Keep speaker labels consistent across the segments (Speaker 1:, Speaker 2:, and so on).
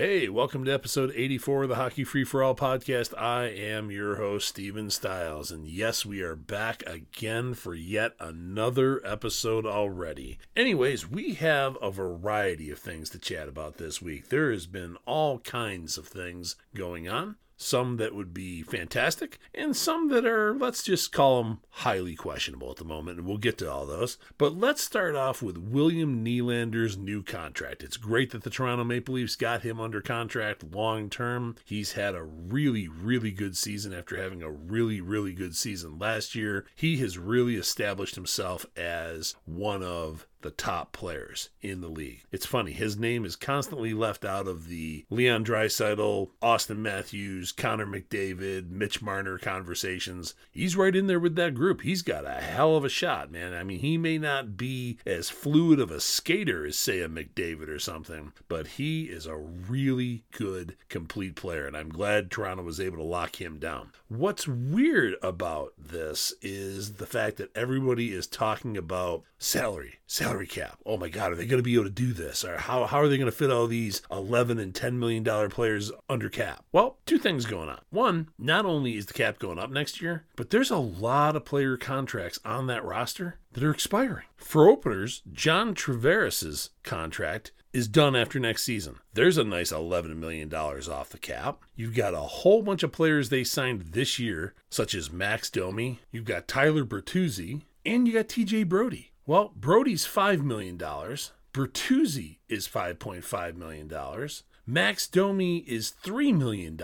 Speaker 1: Hey, welcome to episode 84 of the Hockey Free for All podcast. I am your host, Steven Stiles. And yes, we are back again for yet another episode already. Anyways, we have a variety of things to chat about this week. There has been all kinds of things going on some that would be fantastic, and some that are, let's just call them highly questionable at the moment, and we'll get to all those. But let's start off with William Nylander's new contract. It's great that the Toronto Maple Leafs got him under contract long term. He's had a really, really good season after having a really, really good season last year. He has really established himself as one of the top players in the league. It's funny, his name is constantly left out of the Leon Draisaitl, Austin Matthews, Connor McDavid, Mitch Marner conversations. He's right in there with that group. He's got a hell of a shot, man. I mean, he may not be as fluid of a skater as, say, a McDavid or something, but he is a really good, complete player, and I'm glad Toronto was able to lock him down. What's weird about this is the fact that everybody is talking about salary, salary cap. Oh my God, are they going to be able to do this? Or how, how are they going to fit all these 11 and 10 million dollar players under cap? Well, two things going on. One, not only is the cap going up next year, but there's a lot of player contracts on that roster that are expiring. For openers, John Tavares's contract is done after next season. There's a nice $11 million off the cap. You've got a whole bunch of players they signed this year, such as Max Domi. You've got Tyler Bertuzzi, and you got TJ Brodie. Well, Brodie's $5 million. Bertuzzi is $5.5 million. Max Domi is $3 million.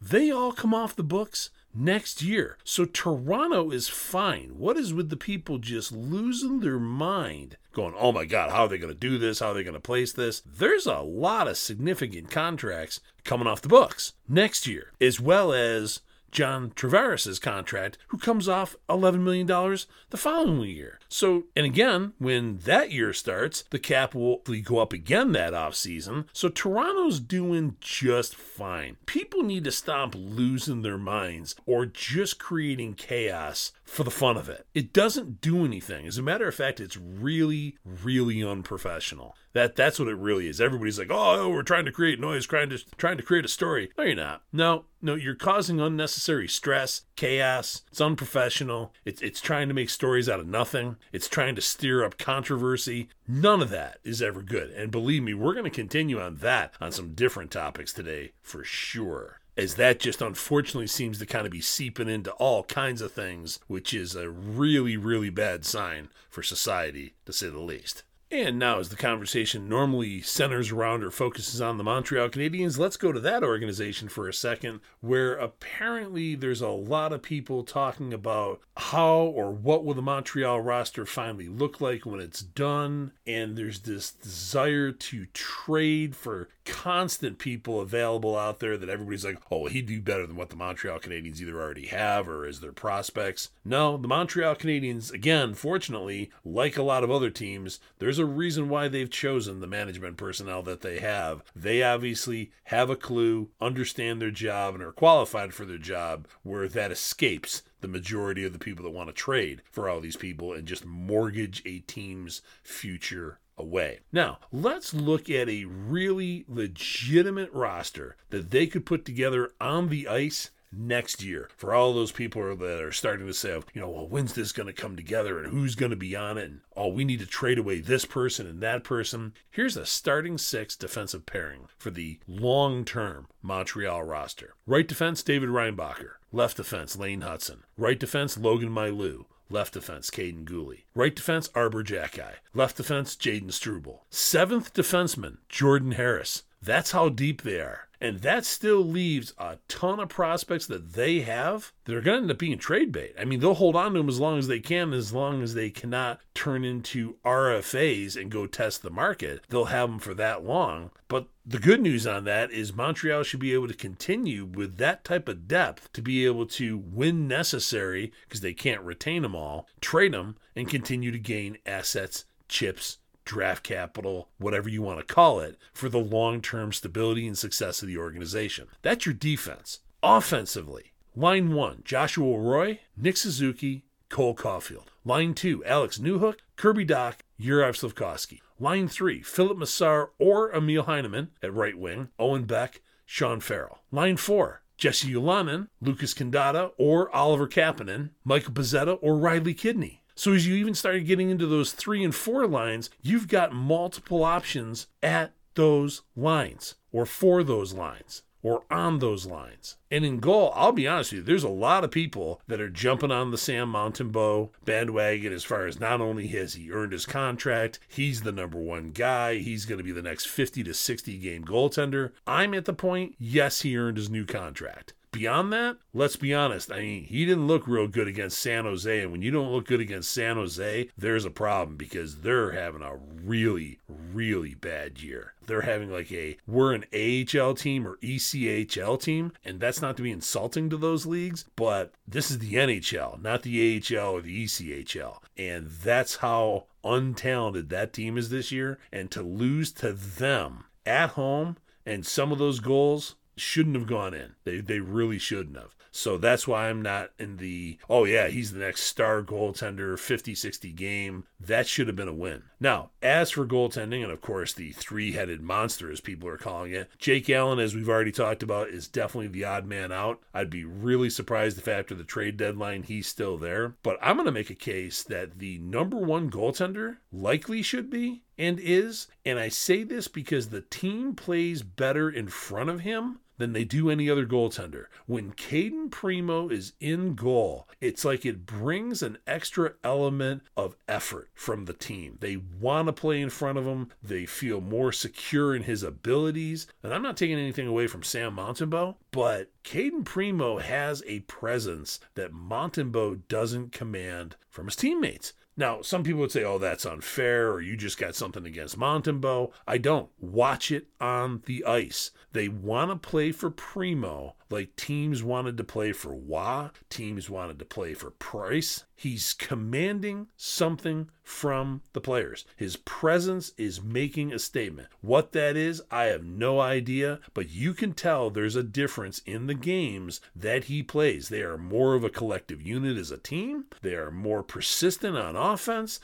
Speaker 1: They all come off the books next year. So Toronto is fine. What is with the people just losing their mind? Going, oh my God, how are they going to do this? How are they going to place this? There's a lot of significant contracts coming off the books next year, as well as John Tavares' contract, who comes off $11 million the following year. So, and again, when that year starts, the cap will go up again that offseason. So Toronto's doing just fine. People need to stop losing their minds or just creating chaos for the fun of it. It doesn't do anything. As a matter of fact, it's really, really unprofessional. That that's what it really is. Everybody's like, oh, oh, we're trying to create noise, trying to trying to create a story. No, you're not. No, no, you're causing unnecessary stress, chaos. It's unprofessional. It's it's trying to make stories out of nothing. It's trying to stir up controversy. None of that is ever good. And believe me, we're going to continue on that on some different topics today for sure as that just unfortunately seems to kind of be seeping into all kinds of things, which is a really, really bad sign for society, to say the least. And now, as the conversation normally centers around or focuses on the Montreal Canadiens, let's go to that organization for a second, where apparently there's a lot of people talking about how or what will the Montreal roster finally look like when it's done. And there's this desire to trade for constant people available out there that everybody's like, oh, he'd do better than what the Montreal Canadiens either already have or is their prospects. No, the Montreal Canadiens, again, fortunately, like a lot of other teams, there's a reason why they've chosen the management personnel that they have. They obviously have a clue, understand their job, and are qualified for their job, where that escapes the majority of the people that want to trade for all these people and just mortgage a team's future away. Now, let's look at a really legitimate roster that they could put together on the ice next year for all those people that are starting to say, you know, well, when's this going to come together and who's going to be on it? And oh, we need to trade away this person and that person. Here's a starting six defensive pairing for the long term Montreal roster. Right defense, David Reinbacher. Left defense, Lane Hutson. Right defense, Logan Mailloux. Left defense, Kaiden Guhle. Right defense, Arber Xhekaj. Left defense, Jayden Struble. Seventh defenseman, Jordan Harris. That's how deep they are. And that still leaves a ton of prospects that they have that are going to end up being trade bait. I mean, they'll hold on to them as long as they can, as long as they cannot turn into RFAs and go test the market. They'll have them for that long. But the good news on that is Montreal should be able to continue with that type of depth to be able to, when necessary, because they can't retain them all, trade them and continue to gain assets, chips, draft capital, whatever you want to call it, for the long term stability and success of the organization. That's your defense. Offensively, line one, Joshua Roy, Nick Suzuki, Cole Caufield. Line two, Alex Newhook, Kirby Dach, Juraj Slafkovsky. Line three, Filip Mesar or Emil Heineman at right wing, Owen Beck, Sean Farrell. Line four, Jesse Ylönen, Lucas Condotta, or Oliver Kapanen, Michael Pezzetta, or Riley Kidney. So as you even started getting into those three and four lines, you've got multiple options at those lines or for those lines or on those lines. And in goal, I'll be honest with you, there's a lot of people that are jumping on the Sam Montembeault bandwagon as far as not only has he earned his contract, he's the number one guy, he's going to be the next 50 to 60 game goaltender. I'm at the point, yes, he earned his new contract. Beyond that, let's be honest. I mean, he didn't look real good against San Jose. And when you don't look good against San Jose, there's a problem because they're having a really, really bad year. They're having like a we're an AHL team or ECHL team. And that's not to be insulting to those leagues, but this is the NHL, not the AHL or the ECHL. And that's how untalented that team is this year. And to lose to them at home and some of those goals shouldn't have gone in. They they really shouldn't have. So that's why I'm not in the oh yeah, he's the next star goaltender 50-60 game. That should have been a win. Now, as for goaltending and of course the three-headed monster as people are calling it, Jake Allen as we've already talked about is definitely the odd man out. I'd be really surprised if after the trade deadline he's still there, but I'm going to make a case that the number 1 goaltender likely should be and is, and I say this because the team plays better in front of him than they do any other goaltender. When Cayden Primeau is in goal, it's like it brings an extra element of effort from the team. They want to play in front of him, they feel more secure in his abilities. And I'm not taking anything away from Sam Montembeault, but Cayden Primeau has a presence that Montembeault doesn't command from his teammates. Now, some people would say, oh, that's unfair, or you just got something against Montembeault. I don't. Watch it on the ice. They want to play for Primeau like teams wanted to play for Wah, teams wanted to play for Price. He's commanding something from the players. His presence is making a statement. What that is, I have no idea, but you can tell there's a difference in the games that he plays. They are more of a collective unit as a team, they are more persistent on offense,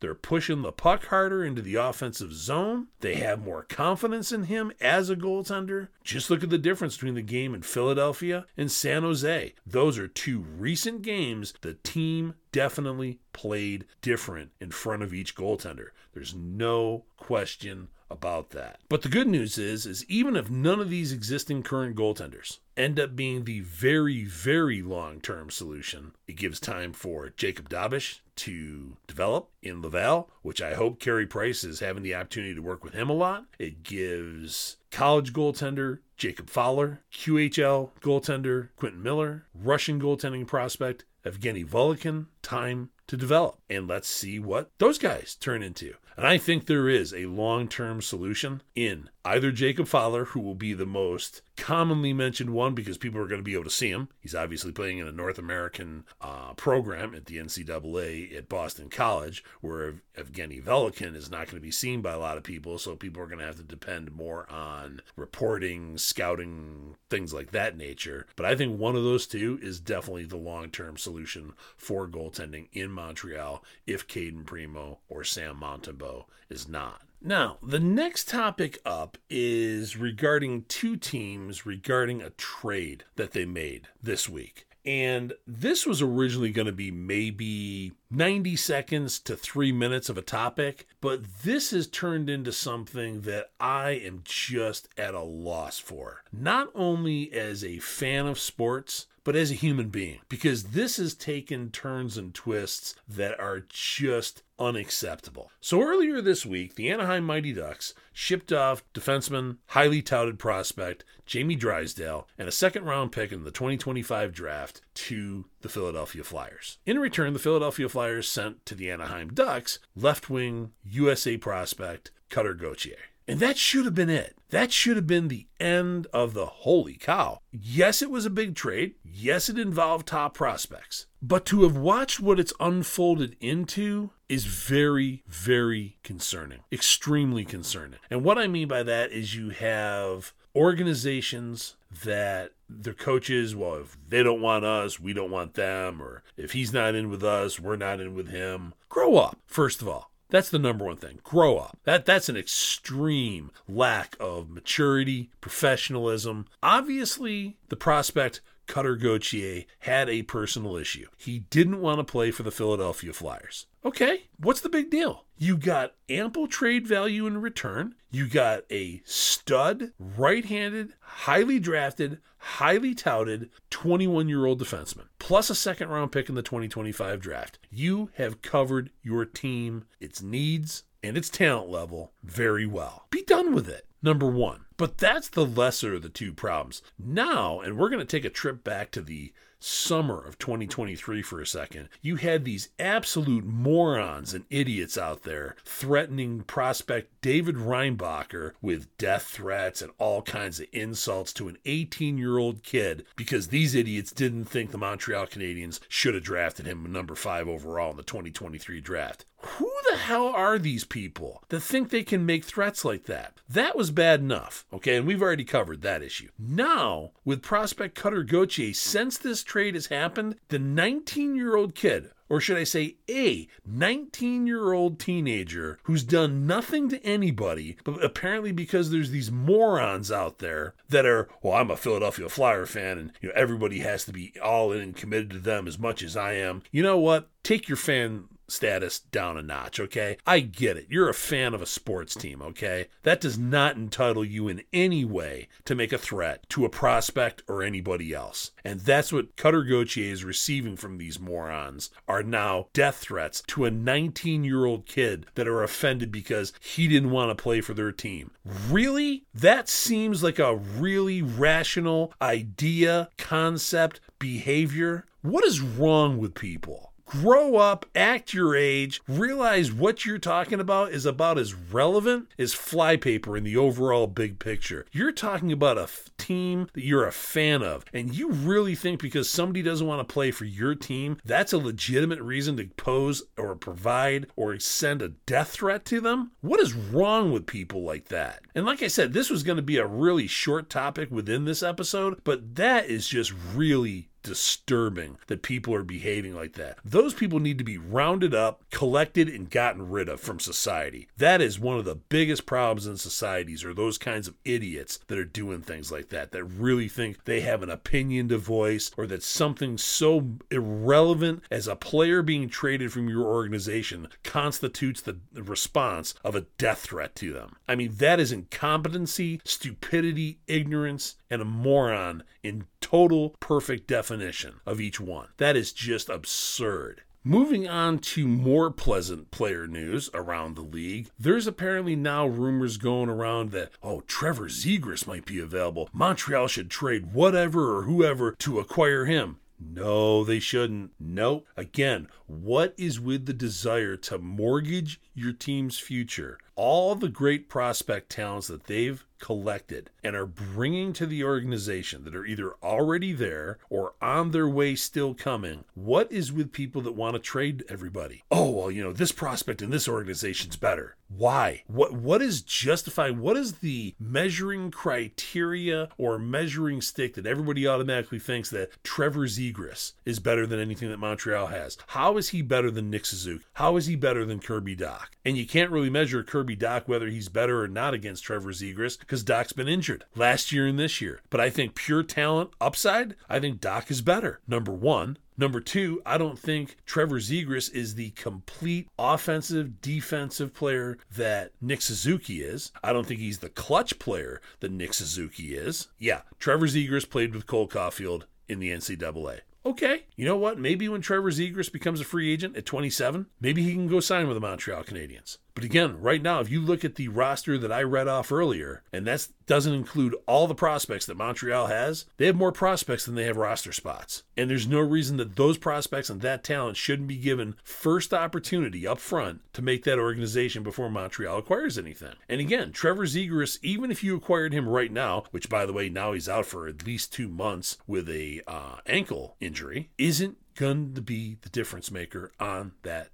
Speaker 1: they're pushing the puck harder into the offensive zone, they have more confidence in him as a goaltender. Just look at the difference between the game in Philadelphia and San Jose. Those are two recent games the team definitely played different in front of each goaltender. There's no question about that. But the good news is is even if none of these existing current goaltenders end up being the very very long-term solution, it gives time for Jakub Dobeš to develop in Laval, which I hope Carey Price is having the opportunity to work with him a lot. It gives college goaltender Jacob Fowler, QHL goaltender Quentin Miller, Russian goaltending prospect Evgeny Volokhin time to develop. And let's see what those guys turn into. And I think there is a long term solution in either Jacob Fowler, who will be the most commonly mentioned one because people are going to be able to see him. He's obviously playing in a North American uh, program at the NCAA at Boston College, where Evgeny Volokhin is not going to be seen by a lot of people. So people are going to have to depend more on reporting, scouting, things like that nature. But I think one of those two is definitely the long term solution for goaltending in Montreal if Cayden Primeau or Sam Is not. Now, the next topic up is regarding two teams regarding a trade that they made this week. And this was originally going to be maybe 90 seconds to three minutes of a topic, but this has turned into something that I am just at a loss for. Not only as a fan of sports, but as a human being, because this has taken turns and twists that are just unacceptable. So earlier this week, the Anaheim Mighty Ducks shipped off defenseman, highly touted prospect Jamie Drysdale and a second round pick in the 2025 draft to the Philadelphia Flyers. In return, the Philadelphia Flyers sent to the Anaheim Ducks left wing USA prospect Cutter Gauthier. And that should have been it. That should have been the end of the holy cow. Yes, it was a big trade. Yes, it involved top prospects. But to have watched what it's unfolded into is very, very concerning. Extremely concerning. And what I mean by that is you have organizations that their coaches, well, if they don't want us, we don't want them, or if he's not in with us, we're not in with him. Grow up, first of all. That's the number one thing. Grow up. That that's an extreme lack of maturity, professionalism. Obviously, the prospect Cutter Gauthier had a personal issue. He didn't want to play for the Philadelphia Flyers. Okay, what's the big deal? You got ample trade value in return. You got a stud, right handed, highly drafted, highly touted 21 year old defenseman, plus a second round pick in the 2025 draft. You have covered your team, its needs, and its talent level very well. Be done with it. Number one. But that's the lesser of the two problems. Now, and we're going to take a trip back to the summer of 2023 for a second. You had these absolute morons and idiots out there threatening prospect David Reinbacher with death threats and all kinds of insults to an 18 year old kid because these idiots didn't think the Montreal Canadiens should have drafted him number five overall in the 2023 draft. Who the hell are these people that think they can make threats like that? That was bad enough, okay? And we've already covered that issue. Now, with prospect Cutter Gauthier, since this trade has happened, the 19 year old kid, or should I say, a 19 year old teenager who's done nothing to anybody, but apparently because there's these morons out there that are, well, I'm a Philadelphia Flyer fan and you know everybody has to be all in and committed to them as much as I am. You know what? Take your fan status down a notch, okay? I get it. You're a fan of a sports team, okay? That does not entitle you in any way to make a threat to a prospect or anybody else. And that's what Cutter Gauthier is receiving from these morons are now death threats to a 19 year old kid that are offended because he didn't want to play for their team. Really? That seems like a really rational idea, concept, behavior. What is wrong with people? Grow up, act your age, realize what you're talking about is about as relevant as flypaper in the overall big picture. You're talking about a f- team that you're a fan of, and you really think because somebody doesn't want to play for your team, that's a legitimate reason to pose or provide or send a death threat to them? What is wrong with people like that? And like I said, this was going to be a really short topic within this episode, but that is just really disturbing that people are behaving like that. Those people need to be rounded up, collected, and gotten rid of from society. That is one of the biggest problems in societies are those kinds of idiots that are doing things like that, that really think they have an opinion to voice or that something so irrelevant as a player being traded from your organization constitutes the response of a death threat to them. I mean, that is incompetency, stupidity, ignorance, and a moron in total perfect definition of each one. That is just absurd. Moving on to more pleasant player news around the league, there's apparently now rumors going around that, oh, Trevor Zegras might be available. Montreal should trade whatever or whoever to acquire him. No, they shouldn't. Nope. Again, what is with the desire to mortgage your team's future? All the great prospect talents that they've collected and are bringing to the organization that are either already there or on their way still coming. What is with people that want to trade everybody? Oh, well, you know, this prospect in this organization's better. Why? What what is justifying what is the measuring criteria or measuring stick that everybody automatically thinks that Trevor Zegras is better than anything that Montreal has? How is he better than Nick Suzuki? How is he better than Kirby Dach? And you can't really measure Kirby Dach whether he's better or not against Trevor Zegras because Dach's been injured last year and this year. But I think pure talent upside, I think Doc is better. Number one. Number two, I don't think Trevor Zegras is the complete offensive, defensive player that Nick Suzuki is. I don't think he's the clutch player that Nick Suzuki is. Yeah, Trevor Zegras played with Cole Caufield in the NCAA. Okay, you know what? Maybe when Trevor Zegras becomes a free agent at 27, maybe he can go sign with the Montreal Canadiens. But again, right now, if you look at the roster that I read off earlier, and that doesn't include all the prospects that Montreal has, they have more prospects than they have roster spots. And there's no reason that those prospects and that talent shouldn't be given first opportunity up front to make that organization before Montreal acquires anything. And again, Trevor Zegras, even if you acquired him right now, which by the way, now he's out for at least two months with a uh, ankle injury, isn't going to be the difference maker on that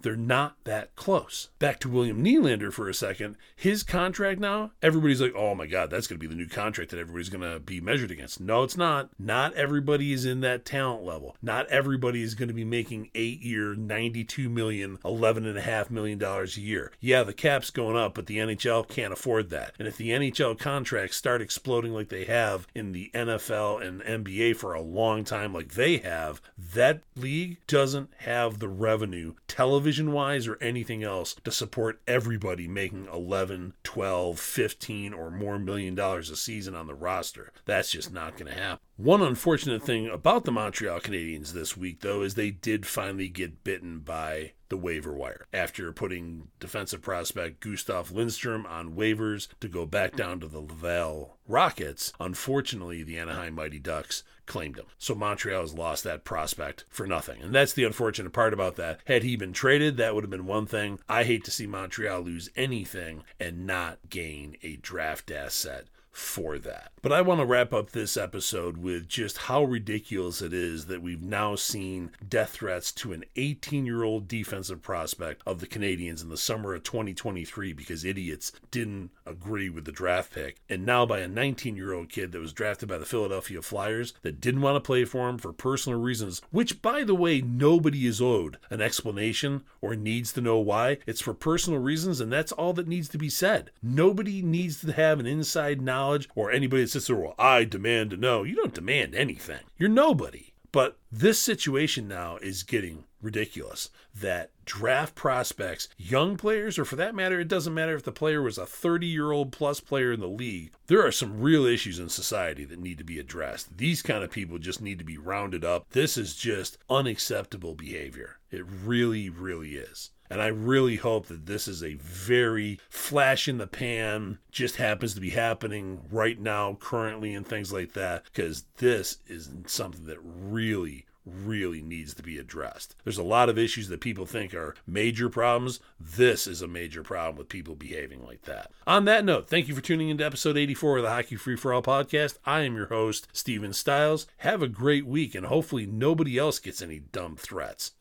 Speaker 1: They're not that close. Back to William Nylander for a second. His contract now, everybody's like, oh my God, that's going to be the new contract that everybody's going to be measured against. No, it's not. Not everybody is in that talent level. Not everybody is going to be making eight year, 92 million, 11 and a half million dollars a year. Yeah, the cap's going up, but the NHL can't afford that. And if the NHL contracts start exploding like they have in the NFL and NBA for a long time, like they have, that league doesn't have the revenue, television wise or anything else, to support everybody making 11, 12, 15, or more million dollars a season on the roster. That's just not going to happen. One unfortunate thing about the Montreal Canadiens this week, though, is they did finally get bitten by the waiver wire after putting defensive prospect Gustav Lindstrom on waivers to go back down to the Laval Rockets. Unfortunately, the Anaheim Mighty Ducks claimed him. So Montreal has lost that prospect for nothing. And that's the unfortunate part about that. Had he been traded, that would have been one thing. I hate to see Montreal lose anything and not gain a draft asset for that. But I want to wrap up this episode with just how ridiculous it is that we've now seen death threats to an 18 year old defensive prospect of the Canadiens in the summer of 2023 because idiots didn't agree with the draft pick. And now by a 19 year old kid that was drafted by the Philadelphia Flyers that didn't want to play for him for personal reasons, which by the way, nobody is owed an explanation or needs to know why. It's for personal reasons, and that's all that needs to be said. Nobody needs to have an inside knowledge knowledge or anybody that says, well, I demand to know. You don't demand anything. You're nobody. But this situation now is getting ridiculous that draft prospects, young players, or for that matter, it doesn't matter if the player was a 30 year old plus player in the league, there are some real issues in society that need to be addressed. These kind of people just need to be rounded up. This is just unacceptable behavior. It really, really is. And I really hope that this is a very flash in the pan, just happens to be happening right now, currently, and things like that, because this is something that really, really needs to be addressed. There's a lot of issues that people think are major problems. This is a major problem with people behaving like that. On that note, thank you for tuning into episode 84 of the Hockey Free for All podcast. I am your host, Steven Stiles. Have a great week, and hopefully nobody else gets any dumb threats.